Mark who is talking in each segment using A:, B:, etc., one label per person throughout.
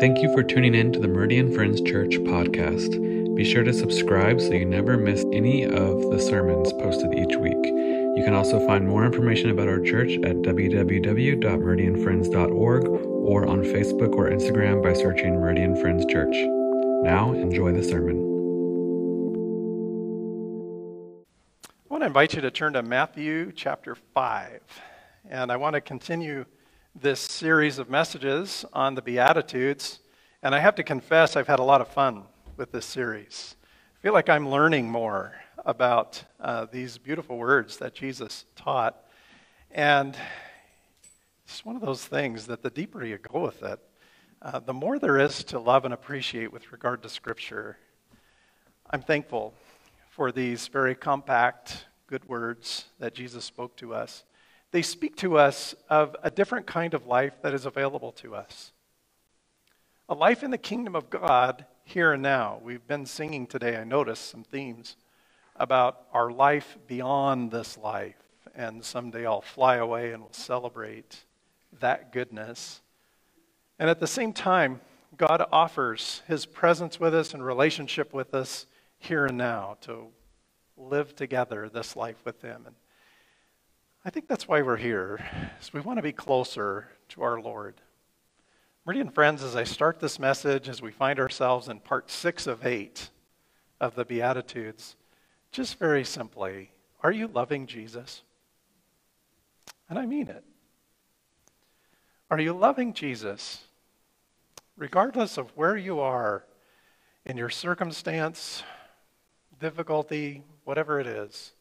A: Thank you for tuning in to the Meridian Friends Church podcast. Be sure to subscribe so you never miss any of the sermons posted each week. You can also find more information about our church at www.meridianfriends.org or on Facebook or Instagram by searching Meridian Friends Church. Now, enjoy the sermon.
B: I want to invite you to turn to Matthew chapter 5. And I want to continue this series of messages on the Beatitudes. And I have to confess, I've had a lot of fun with this series. I feel like I'm learning more about uh, these beautiful words that Jesus taught. And it's one of those things that the deeper you go with it, uh, the more there is to love and appreciate with regard to Scripture. I'm thankful for these very compact, good words that Jesus spoke to us they speak to us of a different kind of life that is available to us. A life in the kingdom of God here and now. We've been singing today, I noticed some themes about our life beyond this life. And someday I'll fly away and we'll celebrate that goodness. And at the same time, God offers his presence with us and relationship with us here and now to live together this life with him. And I think that's why we're here, is we want to be closer to our Lord. Meridian friends, as I start this message, as we find ourselves in part six of eight of the Beatitudes, just very simply, are you loving Jesus? And I mean it. Are you loving Jesus? Regardless of where you are in your circumstance, difficulty, whatever it is,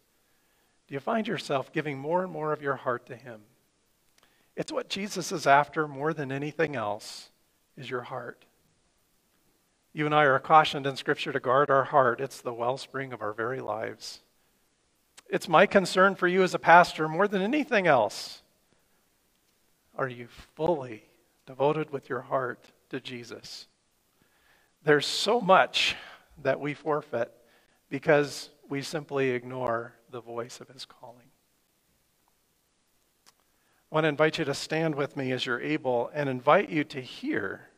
B: do you find yourself giving more and more of your heart to Him? It's what Jesus is after more than anything else is your heart. You and I are cautioned in Scripture to guard our heart. It's the wellspring of our very lives. It's my concern for you as a pastor more than anything else. Are you fully devoted with your heart to Jesus? There's so much that we forfeit because we simply ignore the voice of his calling. I want to invite you to stand with me as you're able and invite you to hear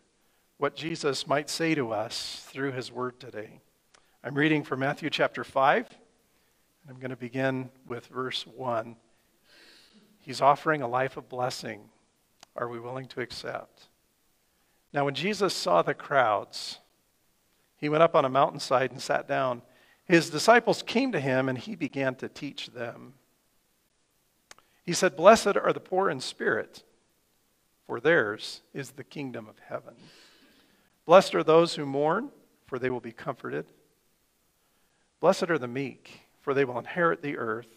B: what Jesus might say to us through his word today. I'm reading from Matthew chapter 5, and I'm going to begin with verse 1. He's offering a life of blessing. Are we willing to accept? Now, when Jesus saw the crowds, he went up on a mountainside and sat down his disciples came to him and he began to teach them. He said, Blessed are the poor in spirit, for theirs is the kingdom of heaven. Blessed are those who mourn, for they will be comforted. Blessed are the meek, for they will inherit the earth.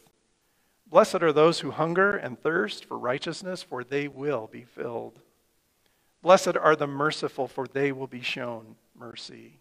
B: Blessed are those who hunger and thirst for righteousness, for they will be filled. Blessed are the merciful, for they will be shown mercy.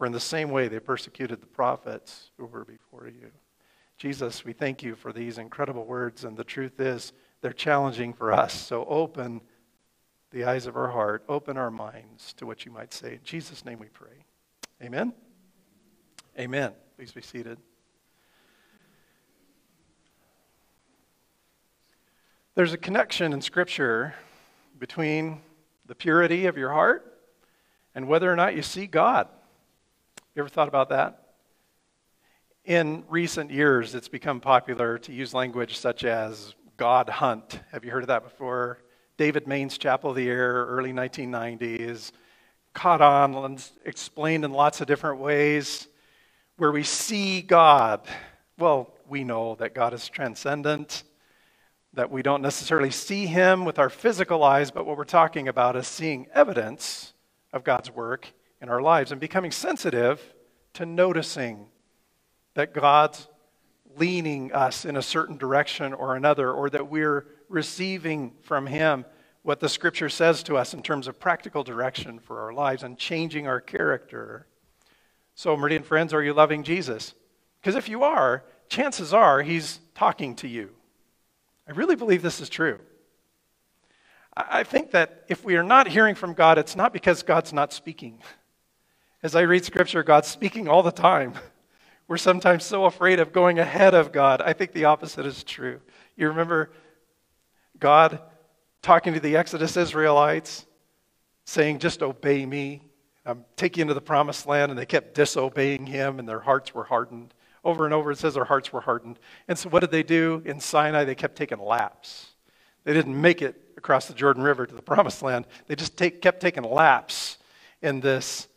B: for in the same way they persecuted the prophets who were before you. Jesus, we thank you for these incredible words, and the truth is, they're challenging for us. So open the eyes of our heart, open our minds to what you might say. In Jesus' name we pray. Amen. Amen. Please be seated. There's a connection in Scripture between the purity of your heart and whether or not you see God. You ever thought about that? In recent years, it's become popular to use language such as God hunt. Have you heard of that before? David Mains' Chapel of the Air, early 1990s, caught on and explained in lots of different ways where we see God. Well, we know that God is transcendent, that we don't necessarily see Him with our physical eyes, but what we're talking about is seeing evidence of God's work in our lives and becoming sensitive to noticing that God's leaning us in a certain direction or another, or that we're receiving from Him what the scripture says to us in terms of practical direction for our lives and changing our character. So, Meridian friends, are you loving Jesus? Because if you are, chances are he's talking to you. I really believe this is true. I think that if we are not hearing from God, it's not because God's not speaking. As I read scripture, God's speaking all the time. We're sometimes so afraid of going ahead of God. I think the opposite is true. You remember God talking to the Exodus Israelites, saying, Just obey me. I'm taking you into the promised land. And they kept disobeying him, and their hearts were hardened. Over and over, it says their hearts were hardened. And so, what did they do in Sinai? They kept taking laps. They didn't make it across the Jordan River to the promised land. They just take, kept taking laps in this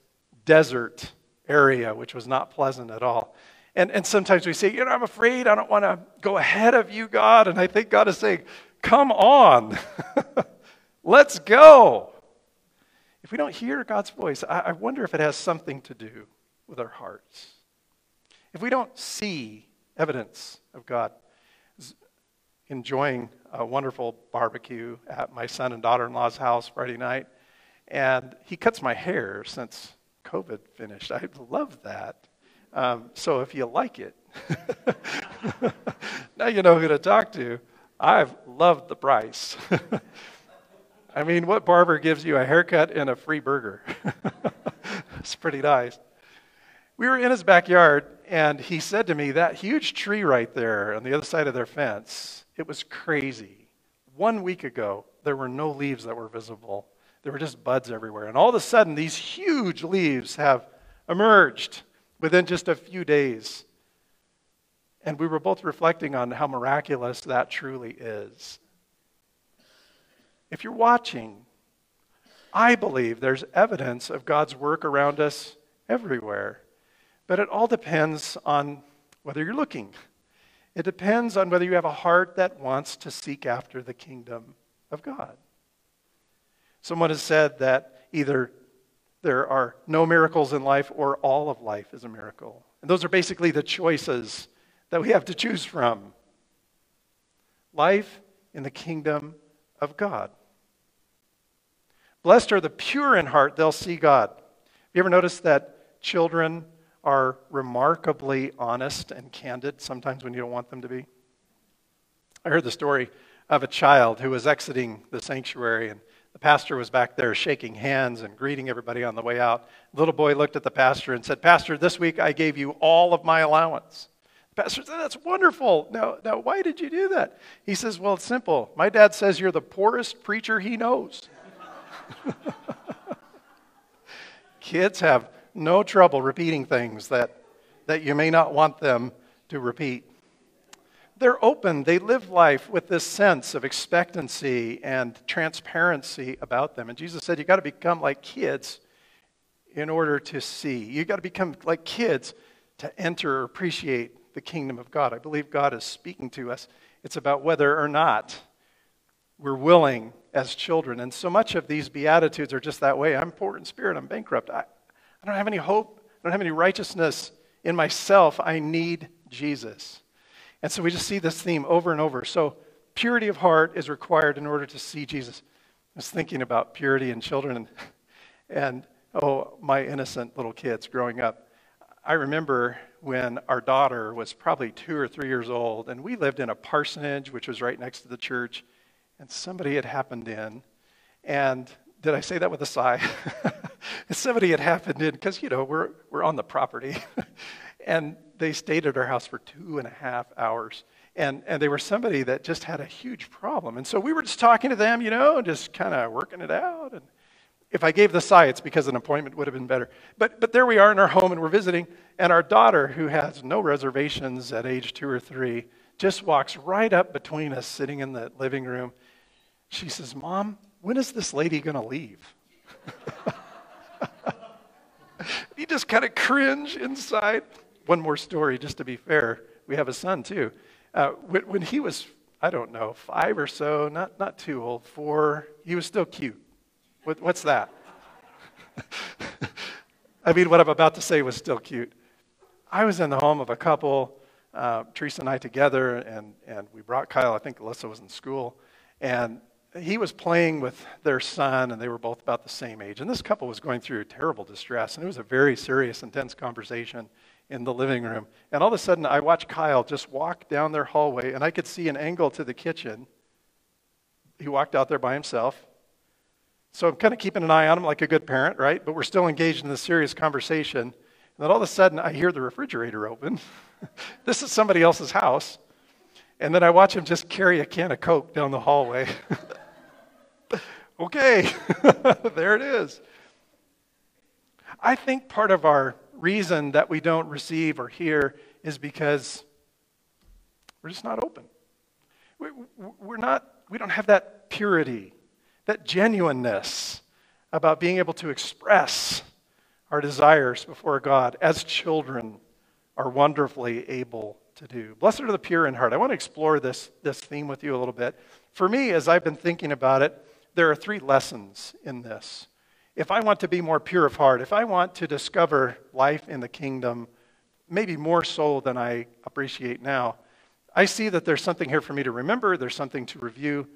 B: desert area, which was not pleasant at all. And, and sometimes we say, You know, I'm afraid. I don't want to go ahead of you, God. And I think God is saying, Come on. Let's go. If we don't hear God's voice, I, I wonder if it has something to do with our hearts. If we don't see evidence of God, enjoying a wonderful barbecue at my son and daughter in law's house Friday night, and he cuts my hair since COVID finished. I love that. Um, so if you like it, now you know who to talk to. I've loved the price. I mean, what barber gives you a haircut and a free burger? it's pretty nice. We were in his backyard, and he said to me, That huge tree right there on the other side of their fence, it was crazy. One week ago, there were no leaves that were visible. There were just buds everywhere. And all of a sudden, these huge leaves have emerged within just a few days. And we were both reflecting on how miraculous that truly is. If you're watching, I believe there's evidence of God's work around us everywhere. But it all depends on whether you're looking. It depends on whether you have a heart that wants to seek after the kingdom of God. Someone has said that either there are no miracles in life or all of life is a miracle. And those are basically the choices that we have to choose from. Life in the kingdom of God. Blessed are the pure in heart, they'll see God. Have you ever noticed that children are remarkably honest and candid sometimes when you don't want them to be? I heard the story of a child who was exiting the sanctuary and the pastor was back there shaking hands and greeting everybody on the way out. The little boy looked at the pastor and said, Pastor, this week I gave you all of my allowance. The pastor said, That's wonderful. Now, now, why did you do that? He says, Well, it's simple. My dad says you're the poorest preacher he knows. Kids have no trouble repeating things that, that you may not want them to repeat they're open. They live life with this sense of expectancy and transparency about them. And Jesus said, you got to become like kids in order to see. You got to become like kids to enter or appreciate the kingdom of God. I believe God is speaking to us. It's about whether or not we're willing as children. And so much of these Beatitudes are just that way. I'm poor in spirit, I'm bankrupt. I, I don't have any hope, I don't have any righteousness in myself. I need Jesus. And so we just see this theme over and over. So purity of heart is required in order to see Jesus. I was thinking about purity in children and, and oh, my innocent little kids growing up. I remember when our daughter was probably two or three years old, and we lived in a parsonage, which was right next to the church, and somebody had happened in. And did I say that with a sigh? somebody had happened in, because, you know, we're, we're on the property. and they stayed at our house for two and a half hours. And, and they were somebody that just had a huge problem. And so we were just talking to them, you know, just kind of working it out. And if I gave the it's because an appointment would have been better. But, but there we are in our home and we're visiting. And our daughter, who has no reservations at age two or three, just walks right up between us, sitting in the living room. She says, Mom, when is this lady going to leave? you just kind of cringe inside one more story, just to be fair. We have a son too. Uh, when, when, he was, I don't know, five or so, not, not too old, four, he was still cute. What, what's that? I mean, what I'm about to say was still cute. I was in the home of a couple, uh, Teresa and I together, and, and we brought Kyle. I think Alyssa was in school. And he was playing with their son, and they were both about the same age. And this couple was going through terrible distress, and it was a very serious, intense conversation in the living room. And all of a sudden, I watched Kyle just walk down their hallway, and I could see an angle to the kitchen. He walked out there by himself. So I'm kind of keeping an eye on him like a good parent, right? But we're still engaged in this serious conversation. And then all of a sudden, I hear the refrigerator open. this is somebody else's house. And then I watch him just carry a can of Coke down the hallway. okay, there it is. I think part of our reason that we don't receive or hear is because we're just not open. We're not, we don't have that purity, that genuineness about being able to express our desires before God as children are wonderfully able to do. Blessed are the pure in heart. I want to explore this, this theme with you a little bit. For me, as I've been thinking about it, there are three lessons in this. If I want to be more pure of heart, if I want to discover life in the kingdom, maybe more so than I appreciate now, I see that there's something here for me to remember, there's something to review,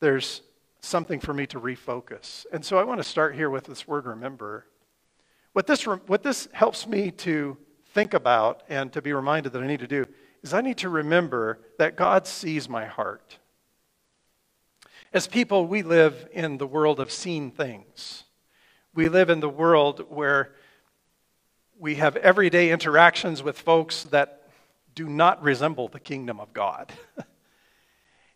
B: there's something for me to refocus. And so I want to start here with this word remember. What this, what this helps me to think about and to be reminded that I need to do is I need to remember that God sees my heart. As people, we live in the world of seen things. We live in the world where we have everyday interactions with folks that do not resemble the kingdom of God.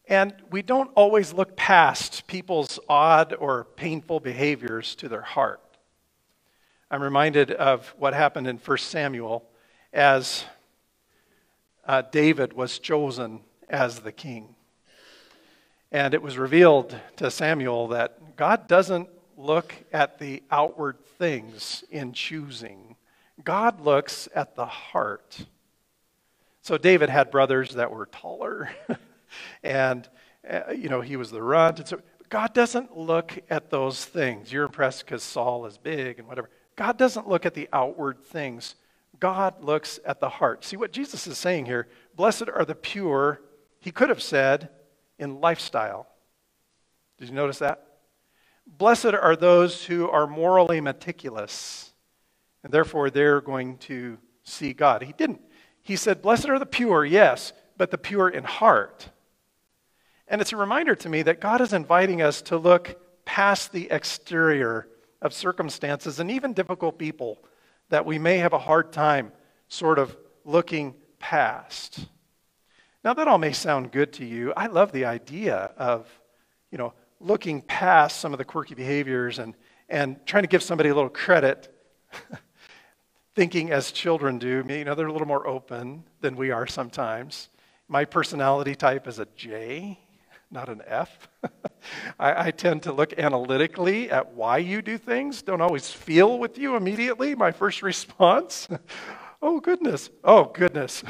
B: and we don't always look past people's odd or painful behaviors to their heart. I'm reminded of what happened in 1 Samuel as uh, David was chosen as the king. And it was revealed to Samuel that God doesn't look at the outward things in choosing, God looks at the heart. So David had brothers that were taller, and uh, you know he was the runt. And so God doesn't look at those things. You're impressed because Saul is big and whatever. God doesn't look at the outward things. God looks at the heart. See what Jesus is saying here? Blessed are the pure. He could have said in lifestyle. Did you notice that? Blessed are those who are morally meticulous, and therefore they're going to see God. He didn't. He said, Blessed are the pure, yes, but the pure in heart. And it's a reminder to me that God is inviting us to look past the exterior of circumstances and even difficult people that we may have a hard time sort of looking past. Now, that all may sound good to you. I love the idea of, you know, looking past some of the quirky behaviors and, and trying to give somebody a little credit, thinking as children do. You know, they're a little more open than we are sometimes. My personality type is a J, not an F. I, I, tend to look analytically at why you do things, don't always feel with you immediately. My first response, oh, goodness, oh, goodness.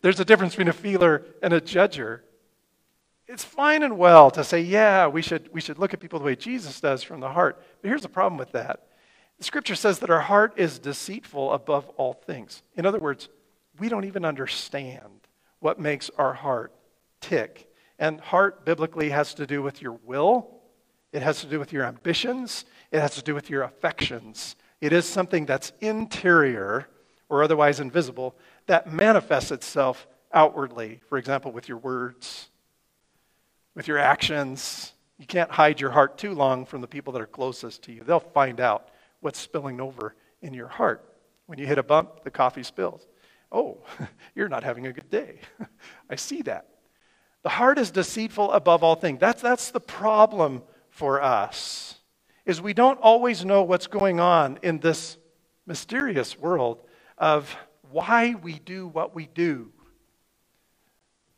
B: There's a difference between a feeler and a judger it's fine and well to say, yeah, we should, we should look at people the way Jesus does from the heart. But here's the problem with that the scripture says that our heart is deceitful above all things. In other words, we don't even understand what makes our heart tick. And heart biblically has to do with your will, it has to do with your ambitions, it has to do with your affections. It is something that's interior or otherwise invisible that manifests itself outwardly, for example, with your words with your actions. You can't hide your heart too long from the people that are closest to you. They'll find out what's spilling over in your heart. When you hit a bump, the coffee spills. Oh, you're not having a good day. I see that. The heart is deceitful above all things. That's, that's the problem for us. Is we don't always know what's going on in this mysterious world of why we do what we do.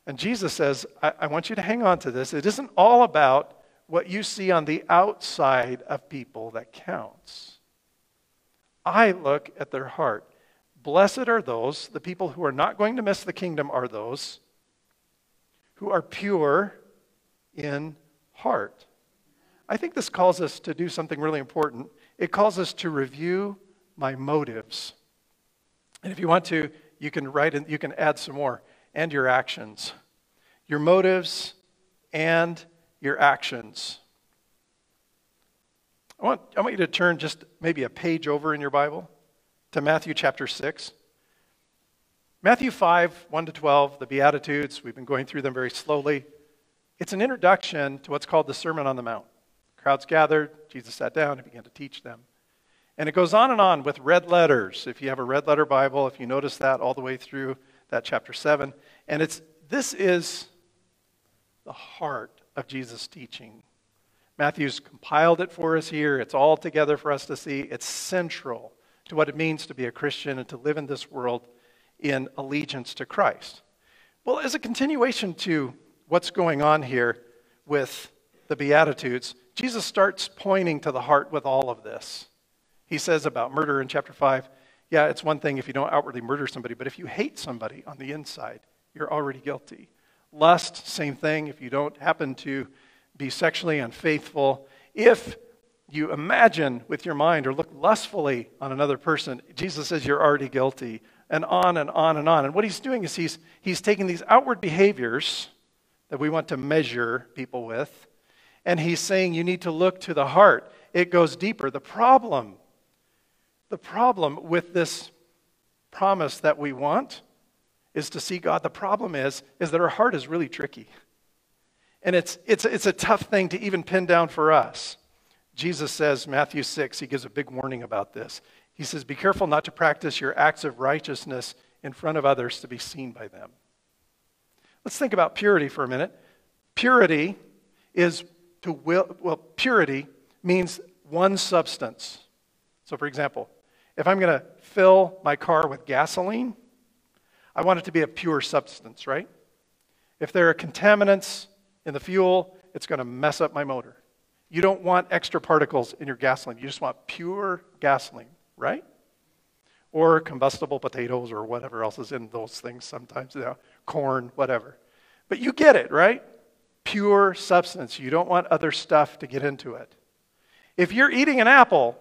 B: And Jesus says, I, I, want you to hang on to this. It isn't all about what you see on the outside of people that counts. I look at their heart. Blessed are those, the people who are not going to miss the kingdom are those who are pure in heart. I think this calls us to do something really important. It calls us to review my motives. And if you want to, you can write and you can add some more and your actions. Your motives and your actions. I want, I want you to turn just maybe a page over in your Bible to Matthew chapter 6. Matthew 5, 1 to 12, the Beatitudes, we've been going through them very slowly. It's an introduction to what's called the Sermon on the Mount. Crowds gathered, Jesus sat down and began to teach them. And it goes on and on with red letters. If you have a red letter Bible, if you notice that all the way through that chapter 7. And it's, this is the heart of Jesus' teaching. Matthew's compiled it for us here. It's all together for us to see. It's central to what it means to be a Christian and to live in this world in allegiance to Christ. Well, as a continuation to what's going on here with the Beatitudes, Jesus starts pointing to the heart with all of this. He says about murder in chapter 5 yeah, it's one thing if you don't outwardly murder somebody, but if you hate somebody on the inside, you're already guilty. Lust, same thing. If you don't happen to be sexually unfaithful, if you imagine with your mind or look lustfully on another person, Jesus says you're already guilty, and on and on and on. And what he's doing is he's, he's taking these outward behaviors that we want to measure people with, and he's saying you need to look to the heart. It goes deeper. The problem, the problem with this promise that we want is to see God. The problem is, is that our heart is really tricky. And it's, it's, it's a tough thing to even pin down for us. Jesus says, Matthew 6, he gives a big warning about this. He says, Be careful not to practice your acts of righteousness in front of others to be seen by them. Let's think about purity for a minute. Purity is to will, well, purity means one substance. So, for example, if I'm going to fill my car with gasoline, I want it to be a pure substance, right? If there are contaminants in the fuel, it's going to mess up my motor. You don't want extra particles in your gasoline. You just want pure gasoline, right? Or combustible potatoes or whatever else is in those things sometimes, you know, corn, whatever. But you get it, right? Pure substance. You don't want other stuff to get into it. If you're eating an apple,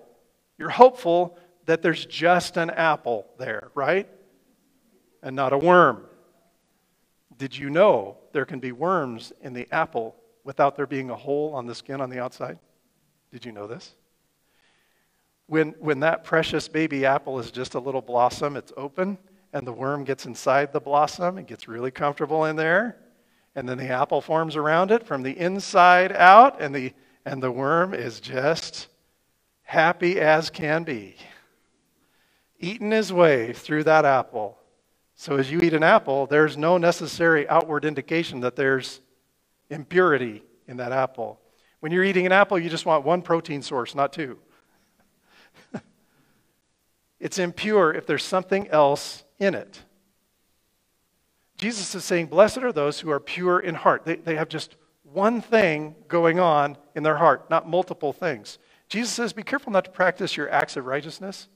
B: you're hopeful that there's just an apple there, right? And not a worm. Did you know there can be worms in the apple without there being a hole on the skin on the outside? Did you know this? When, when that precious baby apple is just a little blossom, it's open, and the worm gets inside the blossom and gets really comfortable in there, and then the apple forms around it from the inside out, and the, and the worm is just happy as can be, eating his way through that apple. So as you eat an apple, there's no necessary outward indication that there's impurity in that apple. When you're eating an apple, you just want one protein source, not two. it's impure if there's something else in it. Jesus is saying, Blessed are those who are pure in heart. They, they have just one thing going on in their heart, not multiple things. Jesus says, Be careful not to practice your acts of righteousness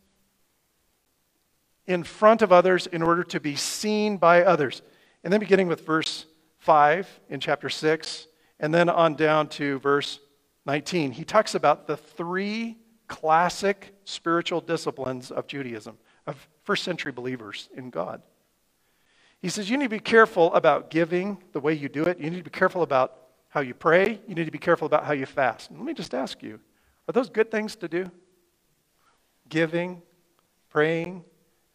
B: in front of others in order to be seen by others. And then beginning with verse 5 in chapter 6, and then on down to verse 19, he talks about the three classic spiritual disciplines of Judaism, of first century believers in God. He says, You need to be careful about giving the way you do it. You need to be careful about how you pray. You need to be careful about how you fast. And let me just ask you are those good things to do? Giving, praying,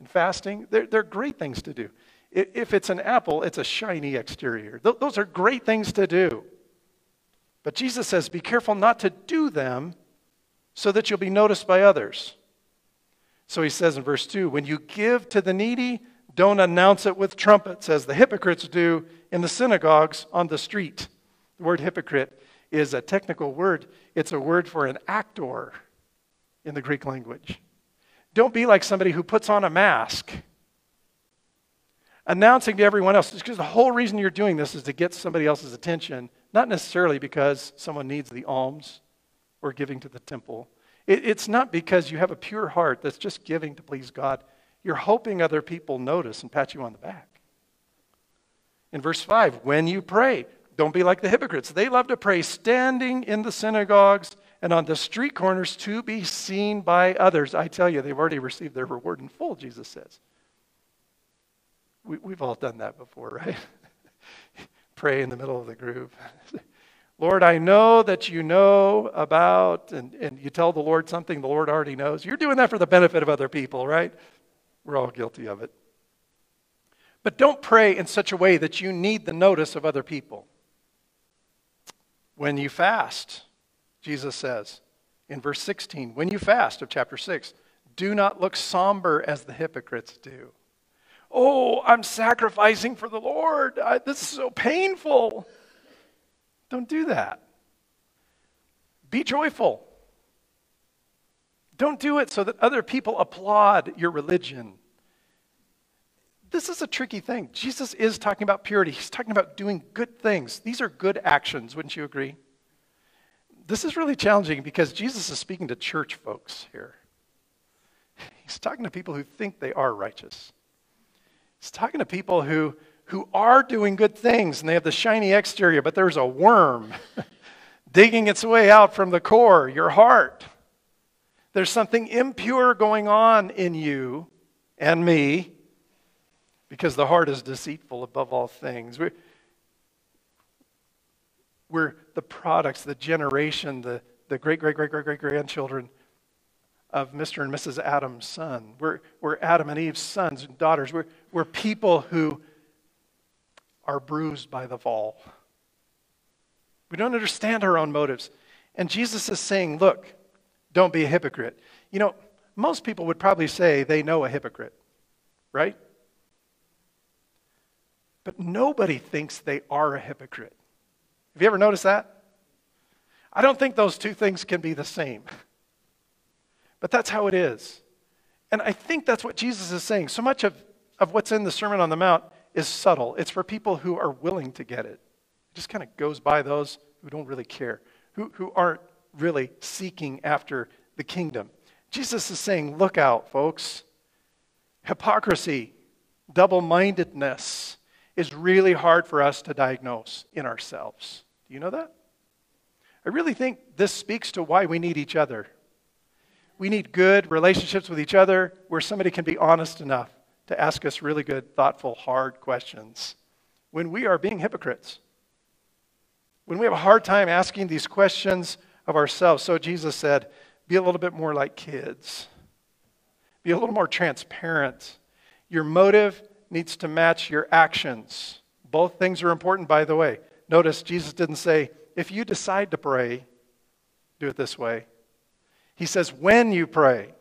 B: and fasting, they're, they're great things to do. If it's an apple, it's a shiny exterior. Those are great things to do. But Jesus says, be careful not to do them so that you'll be noticed by others. So he says in verse 2 when you give to the needy, don't announce it with trumpets as the hypocrites do in the synagogues on the street. The word hypocrite is a technical word, it's a word for an actor in the Greek language. Don't be like somebody who puts on a mask, announcing to everyone else, because the whole reason you're doing this is to get somebody else's attention, not necessarily because someone needs the alms or giving to the temple. It, it's not because you have a pure heart that's just giving to please God. You're hoping other people notice and pat you on the back. In verse 5, when you pray, don't be like the hypocrites. They love to pray standing in the synagogues and on the street corners to be seen by others. I tell you, they've already received their reward in full, Jesus says. We, have all done that before, right? Pray in the middle of the group. Lord, I know that you know about, and, and you tell the Lord something the Lord already knows. You're doing that for the benefit of other people, right? We're all guilty of it. But don't pray in such a way that you need the notice of other people. When you fast, Jesus says in verse 16, when you fast of chapter 6, do not look somber as the hypocrites do. Oh, I'm sacrificing for the Lord. I, this is so painful. Don't do that. Be joyful. Don't do it so that other people applaud your religion. This is a tricky thing. Jesus is talking about purity, he's talking about doing good things. These are good actions, wouldn't you agree? This is really challenging because Jesus is speaking to church folks here. He's talking to people who think they are righteous. He's talking to people who, who are doing good things and they have the shiny exterior, but there's a worm digging its way out from the core, your heart. There's something impure going on in you and me because the heart is deceitful above all things. We're, we're the products, the generation, the, the great, great, great, great, great grandchildren of Mr. and Mrs. Adam's son. We're, we're Adam and Eve's sons and daughters. We're, we're people who are bruised by the fall. We don't understand our own motives. And Jesus is saying, look, don't be a hypocrite. You know, most people would probably say they know a hypocrite, right? But nobody thinks they are a hypocrite. Have you ever noticed that? I don't think those two things can be the same. But that's how it is. And I think that's what Jesus is saying. So much of, of what's in the Sermon on the Mount is subtle. It's for people who are willing to get it. It just kind of goes by those who don't really care, who, who aren't really seeking after the kingdom. Jesus is saying, look out, folks. Hypocrisy, double mindedness is really hard for us to diagnose in ourselves. Do you know that? I really think this speaks to why we need each other. We need good relationships with each other where somebody can be honest enough to ask us really good, thoughtful, hard questions when we are being hypocrites. When we have a hard time asking these questions of ourselves. So Jesus said, be a little bit more like kids, be a little more transparent. Your motive needs to match your actions. Both things are important, by the way. Notice Jesus didn't say, if you decide to pray, do it this way. He says, when you pray.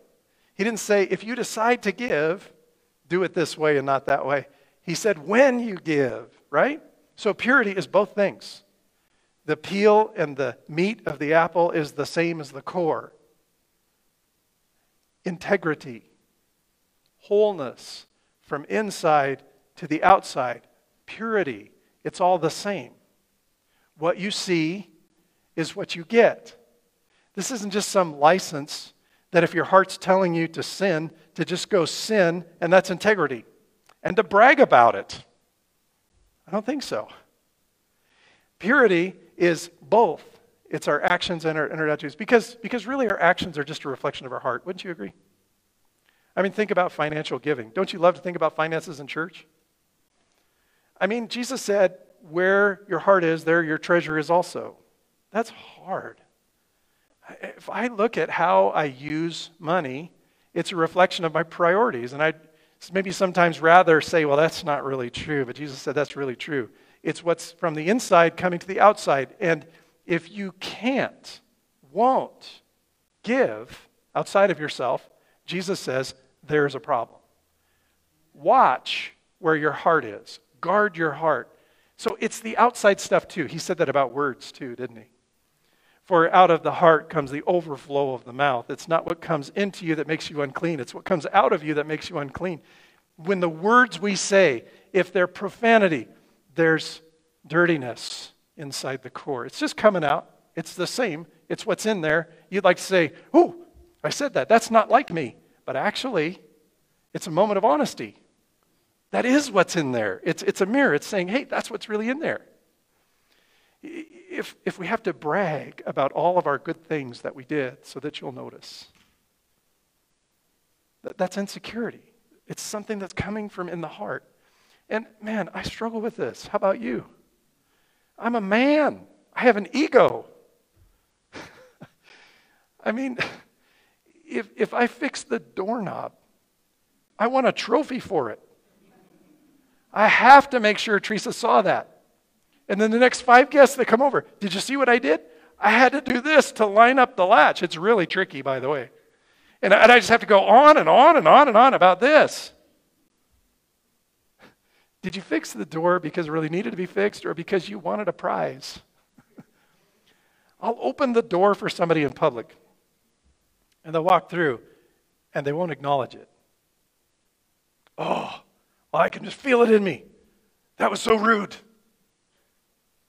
B: He didn't say, if you decide to give, do it this way and not that way. He said, when you give, right? So purity is both things. The peel and the meat of the apple is the same as the core. Integrity, wholeness from inside to the outside, purity, it's all the same. What you see is what you get. This isn't just some license that if your heart's telling you to sin, to just go sin, and that's integrity, and to brag about it. I don't think so. Purity is both. It's our actions and our, and our attitudes. Because, because really, our actions are just a reflection of our heart. Wouldn't you agree? I mean, think about financial giving. Don't you love to think about finances in church? I mean, Jesus said, Where your heart is, there your treasure is also. That's hard if I look at how I use money, it's a reflection of my priorities. And I maybe sometimes rather say, well, that's not really true, but Jesus said that's really true. It's what's from the inside coming to the outside. And if you can't, won't give outside of yourself, Jesus says there's a problem. Watch where your heart is, guard your heart. So it's the outside stuff too. He said that about words too, didn't he? For out of the heart comes the overflow of the mouth. It's not what comes into you that makes you unclean, it's what comes out of you that makes you unclean. When the words we say, if they're profanity, there's dirtiness inside the core. It's just coming out. It's the same. It's what's in there. You'd like to say, Oh, I said that. That's not like me. But actually, it's a moment of honesty. That is what's in there. It's, it's a mirror. It's saying, Hey, that's what's really in there if, if we have to brag about all of our good things that we did so that you'll notice, that, that's insecurity. It's something that's coming from in the heart. And man, I struggle with this. How about you? I'm a man. I have an ego. I mean, if, if I fix the doorknob, I want a trophy for it. I have to make sure Teresa saw that. And then the next five guests that come over, did you see what I did? I had to do this to line up the latch. It's really tricky, by the way. And and I just have to go on and on and on and on about this. Did you fix the door because it really needed to be fixed or because you wanted a prize? I'll open the door for somebody in public and they'll walk through and they won't acknowledge it. Oh, well, I can just feel it in me. That was so rude.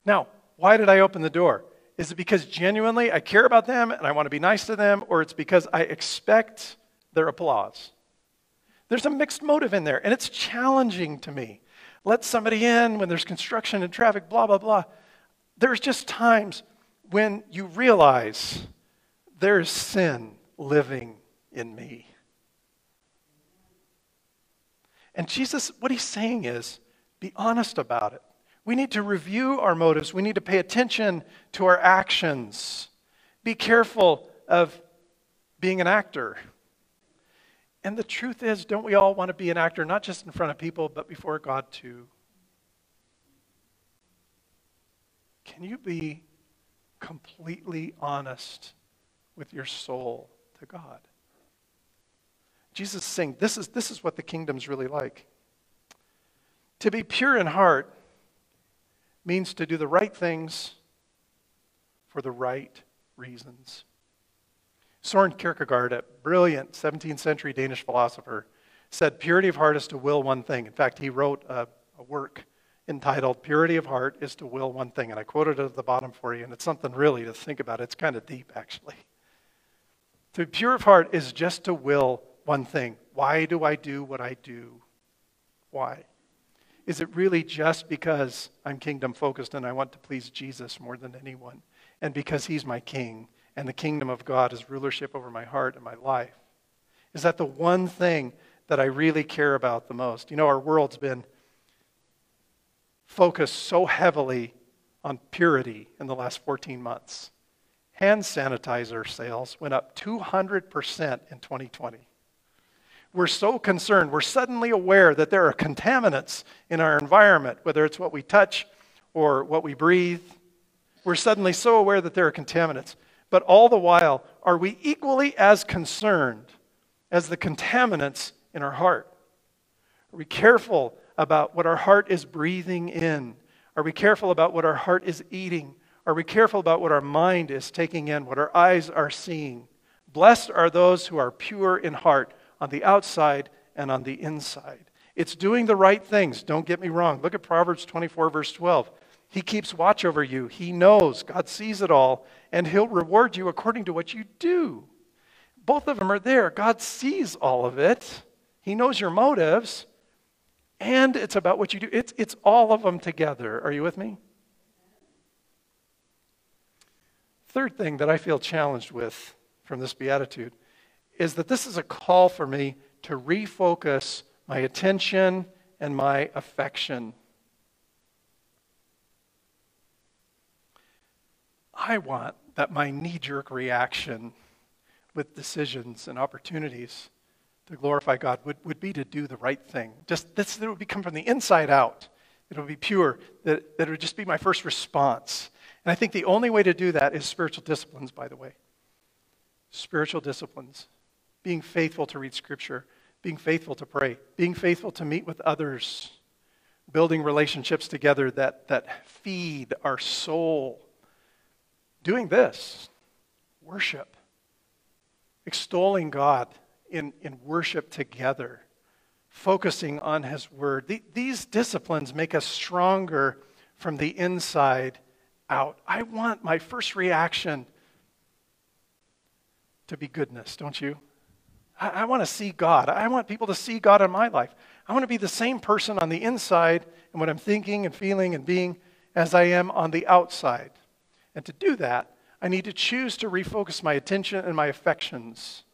B: Now, why did I open the door? Is it because genuinely I care about them and I want to be nice to them, or it's because I expect their applause? There's a mixed motive in there, and it's challenging to me. Let somebody in when there's construction and traffic, blah, blah, blah. There's just times when you realize there's sin living in me. And Jesus, what he's saying is be honest about it. We need to review our motives. We need to pay attention to our actions. Be careful of being an actor. And the truth is, don't we all want to be an actor, not just in front of people, but before God too? Can you be completely honest with your soul to God? Jesus is saying this is, this is what the kingdom's really like. To be pure in heart means to do the right things for the right reasons. Soren Kierkegaard, a brilliant 17th century Danish philosopher, said purity of heart is to will one thing. In fact, he wrote a, a work entitled Purity of Heart is to Will One Thing. And I quoted it at the bottom for you, and it's something really to think about. It's kind of deep, actually. To be pure of heart is just to will one thing. Why do I do what I do? Why? Is it really just because I'm kingdom focused and I want to please Jesus more than anyone? And because he's my king and the kingdom of God is rulership over my heart and my life? Is that the one thing that I really care about the most? You know, our world's been focused so heavily on purity in the last 14 months. Hand sanitizer sales went up 200% in 2020 we're so concerned. We're suddenly aware that there are contaminants in our environment, whether it's what we touch or what we breathe. We're suddenly so aware that there are contaminants. But all the while, are we equally as concerned as the contaminants in our heart? Are we careful about what our heart is breathing in? Are we careful about what our heart is eating? Are we careful about what our mind is taking in, what our eyes are seeing? Blessed are those who are pure in heart on the outside and on the inside. It's doing the right things. Don't get me wrong. Look at Proverbs 24, verse 12. He keeps watch over you. He knows. God sees it all, and He'll reward you according to what you do. Both of them are there. God sees all of it, He knows your motives, and it's about what you do. It's, it's all of them together. Are you with me? Third thing that I feel challenged with from this beatitude is that this is a call for me to refocus my attention and my affection. I want that my knee jerk reaction with decisions and opportunities to glorify God would, would be to do the right thing. Just this, that it would become from the inside out. It would be pure, that, that it would just be my first response. And I think the only way to do that is spiritual disciplines, by the way. Spiritual disciplines. Being faithful to read Scripture, being faithful to pray, being faithful to meet with others, building relationships together that, that feed our soul. Doing this, worship, extolling God in, in worship together, focusing on His Word. The, these disciplines make us stronger from the inside out. I want my first reaction to be goodness, don't you? I, I want to see God. I want people to see God in my life. I want to be the same person on the inside and what I'm thinking and feeling and being as I am on the outside. And to do that, I need to choose to refocus my attention and my affections.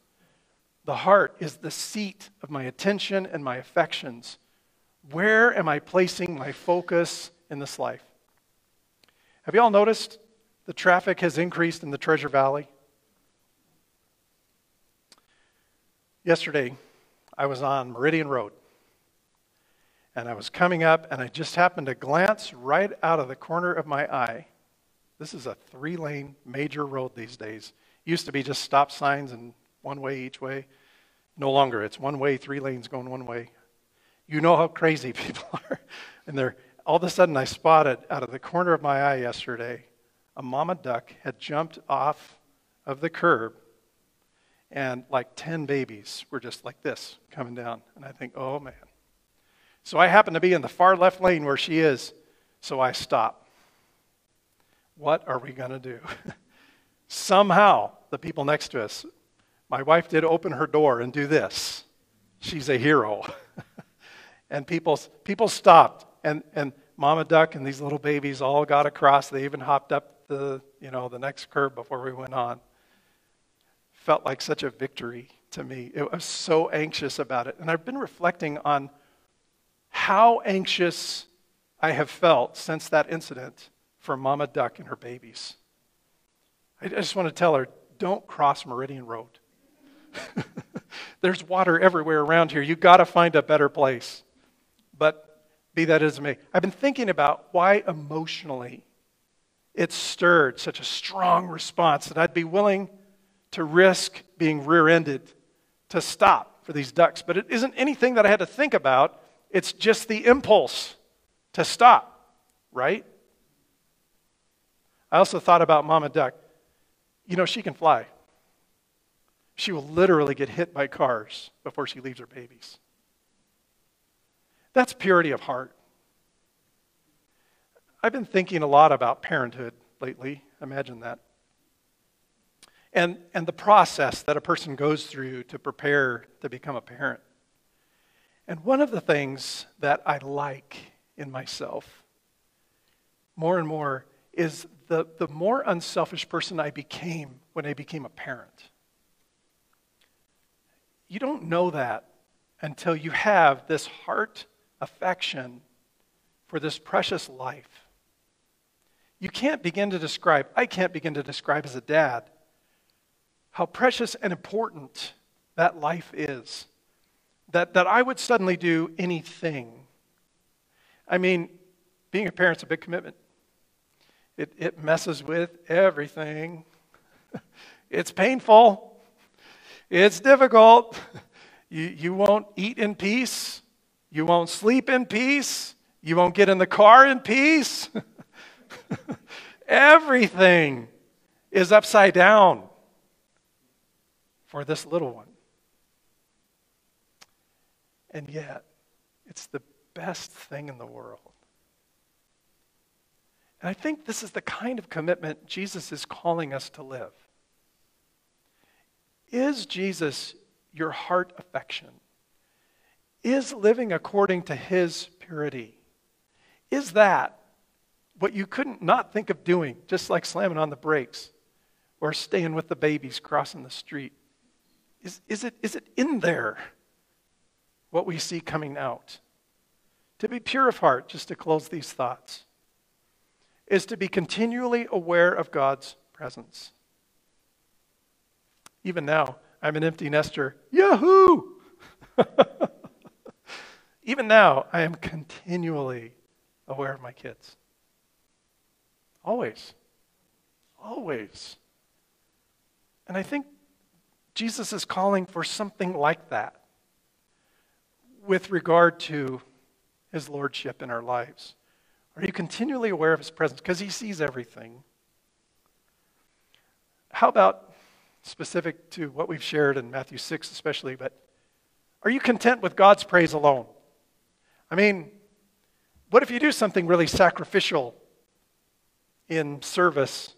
B: The heart is the seat of my attention and my affections. Where am I placing my focus in this life? Have you all noticed the traffic has increased in the Treasure Valley. Yesterday, I was on Meridian Road. And I was coming up, and I just happened to glance right out of the corner of my eye. This is a three lane major road these days. Used to be just stop signs and one way each way. No longer. It's one way, three lanes going one way. You know how crazy people are. And they're, all of a sudden, I spotted out of the corner of my eye yesterday a mama duck had jumped off of the curb and like 10 babies were just like this coming down. And I think, oh man. So I happen to be in the far left lane where she is, so I stop. What are we going to do? Somehow, the people next to us, my wife did open her door and do this. She's a hero. and people, people stopped, and, and Mama Duck and these little babies all got across. They even hopped up the, you know, the next curb before we went on felt like such a victory to me. I was so anxious about it. And I've been reflecting on how anxious I have felt since that incident for Mama Duck and her babies. I just want to tell her don't cross Meridian Road. There's water everywhere around here. You've got to find a better place. Be that as it may, I've been thinking about why emotionally it stirred such a strong response that I'd be willing to risk being rear ended to stop for these ducks. But it isn't anything that I had to think about, it's just the impulse to stop, right? I also thought about Mama Duck. You know, she can fly. She will literally get hit by cars before she leaves her babies. That's purity of heart. I've been thinking a lot about parenthood lately. Imagine that and, and the process that a person goes through to prepare to become a parent. And one of the things that I like in myself more and more is the, the more unselfish person I became when I became a parent. You don't know that until you have this heart affection for this precious life. You can't begin to describe, I can't begin to describe as a dad how precious and important that life is. That, that I would suddenly do anything. I mean, being a parent's a big commitment. It, it messes with everything. it's painful. It's difficult. You, you won't eat in peace. You won't sleep in peace. You won't get in the car in peace. Everything is upside down for this little one. And yet, it's the best thing in the world. And I think this is the kind of commitment Jesus is calling us to live. Is Jesus your heart affection? Is living according to his purity? Is that what you couldn't not think of doing, just like slamming on the brakes or staying with the babies crossing the street? Is, is, it, is it in there what we see coming out? To be pure of heart, just to close these thoughts, is to be continually aware of God's presence. Even now, I'm an empty nester. Yahoo! Even now, I am continually aware of my kids. Always. Always. And I think Jesus is calling for something like that with regard to his lordship in our lives. Are you continually aware of his presence? Because he sees everything. How about specific to what we've shared in Matthew 6, especially, but are you content with God's praise alone? I mean, what if you do something really sacrificial in service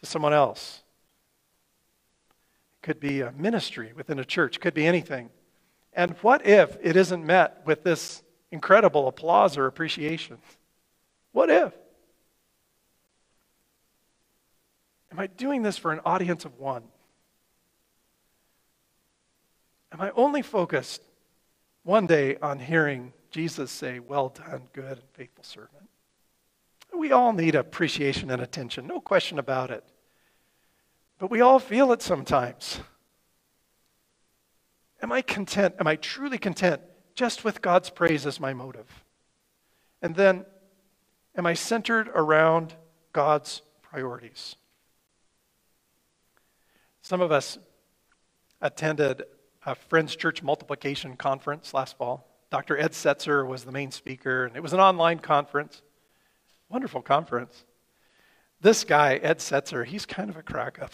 B: to someone else? It could be a ministry within a church, could be anything. And what if it isn't met with this incredible applause or appreciation? What if? Am I doing this for an audience of one? Am I only focused one day on hearing Jesus say, Well done, good and faithful servant? We all need appreciation and attention, no question about it. But we all feel it sometimes. Am I content? Am I truly content just with God's praise as my motive? And then, am I centered around God's priorities? Some of us attended a Friends Church Multiplication Conference last fall. Dr. Ed Stetzer was the main speaker, and it was an online conference. Wonderful conference. This guy, Ed Stetzer, he's kind of a crack up.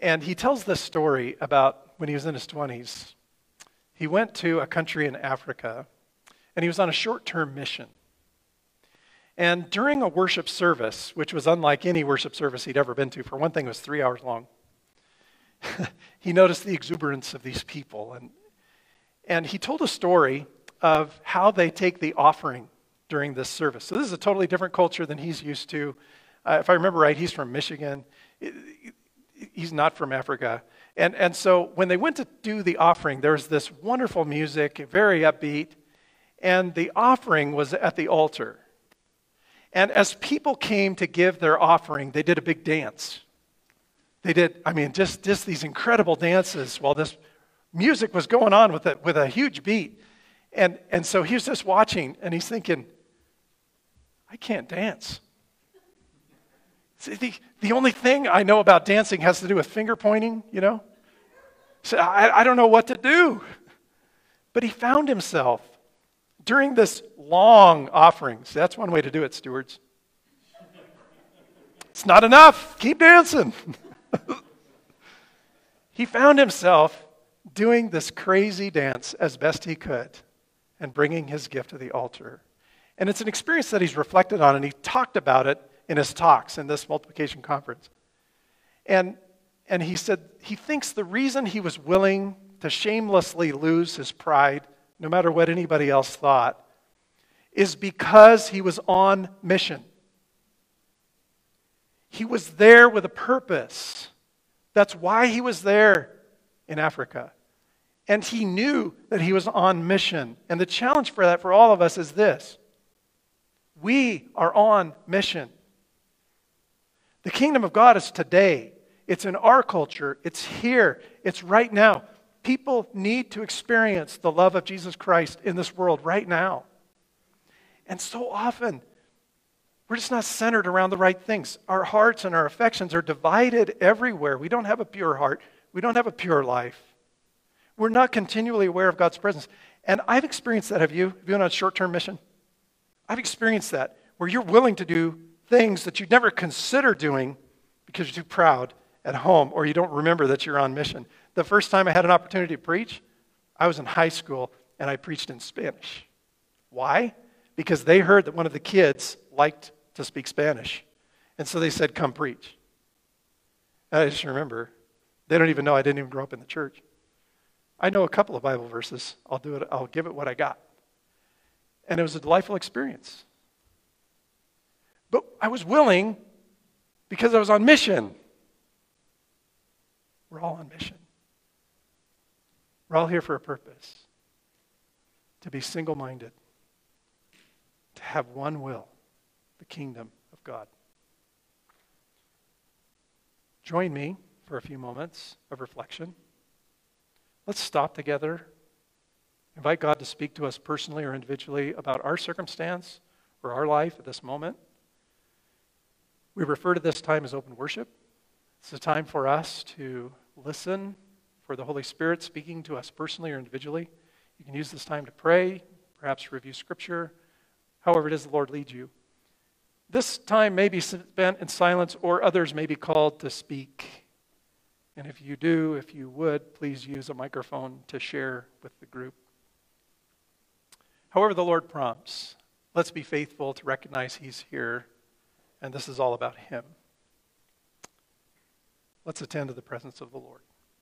B: And he tells this story about when he was in his 20s. He went to a country in Africa, and he was on a short term mission. And during a worship service, which was unlike any worship service he'd ever been to, for one thing, it was three hours long, he noticed the exuberance of these people. And, and he told a story of how they take the offering during this service. So, this is a totally different culture than he's used to. Uh, if I remember right, he's from Michigan. He's not from Africa. And, and so, when they went to do the offering, there was this wonderful music, very upbeat, and the offering was at the altar. And as people came to give their offering, they did a big dance. They did, I mean, just, just these incredible dances while this music was going on with a, with a huge beat. And, and so he's just watching and he's thinking, I can't dance. See, the, the only thing I know about dancing has to do with finger pointing, you know? So I, I don't know what to do. But he found himself during this long offerings. That's one way to do it, stewards. It's not enough. Keep dancing. he found himself doing this crazy dance as best he could and bringing his gift to the altar. And it's an experience that he's reflected on, and he talked about it in his talks in this multiplication conference. And, and he said he thinks the reason he was willing to shamelessly lose his pride, no matter what anybody else thought, is because he was on mission. He was there with a purpose. That's why he was there in Africa. And he knew that he was on mission. And the challenge for that for all of us is this we are on mission. The kingdom of God is today, it's in our culture, it's here, it's right now. People need to experience the love of Jesus Christ in this world right now. And so often, we're just not centered around the right things. Our hearts and our affections are divided everywhere. We don't have a pure heart. We don't have a pure life. We're not continually aware of God's presence. And I've experienced that. Have you? Have you been on a short term mission? I've experienced that, where you're willing to do things that you'd never consider doing because you're too proud at home or you don't remember that you're on mission. The first time I had an opportunity to preach, I was in high school and I preached in Spanish. Why? Because they heard that one of the kids liked to speak Spanish. And so they said, Come preach. And I just remember, they don't even know I didn't even grow up in the church. I know a couple of Bible verses. I'll do it, I'll give it what I got. And it was a delightful experience. But I was willing because I was on mission. We're all on mission. We're all here for a purpose to be single minded, to have one will the kingdom of God. Join me for a few moments of reflection. Let's stop together. Invite God to speak to us personally or individually about our circumstance or our life at this moment. We refer to this time as open worship. It's a time for us to listen for the Holy Spirit speaking to us personally or individually. You can use this time to pray, perhaps review Scripture, however it is the Lord leads you. This time may be spent in silence, or others may be called to speak. And if you do, if you would, please use a microphone to share with the group. However, the Lord prompts, let's be faithful to recognize He's here, and this is all about Him. Let's attend to the presence of the Lord.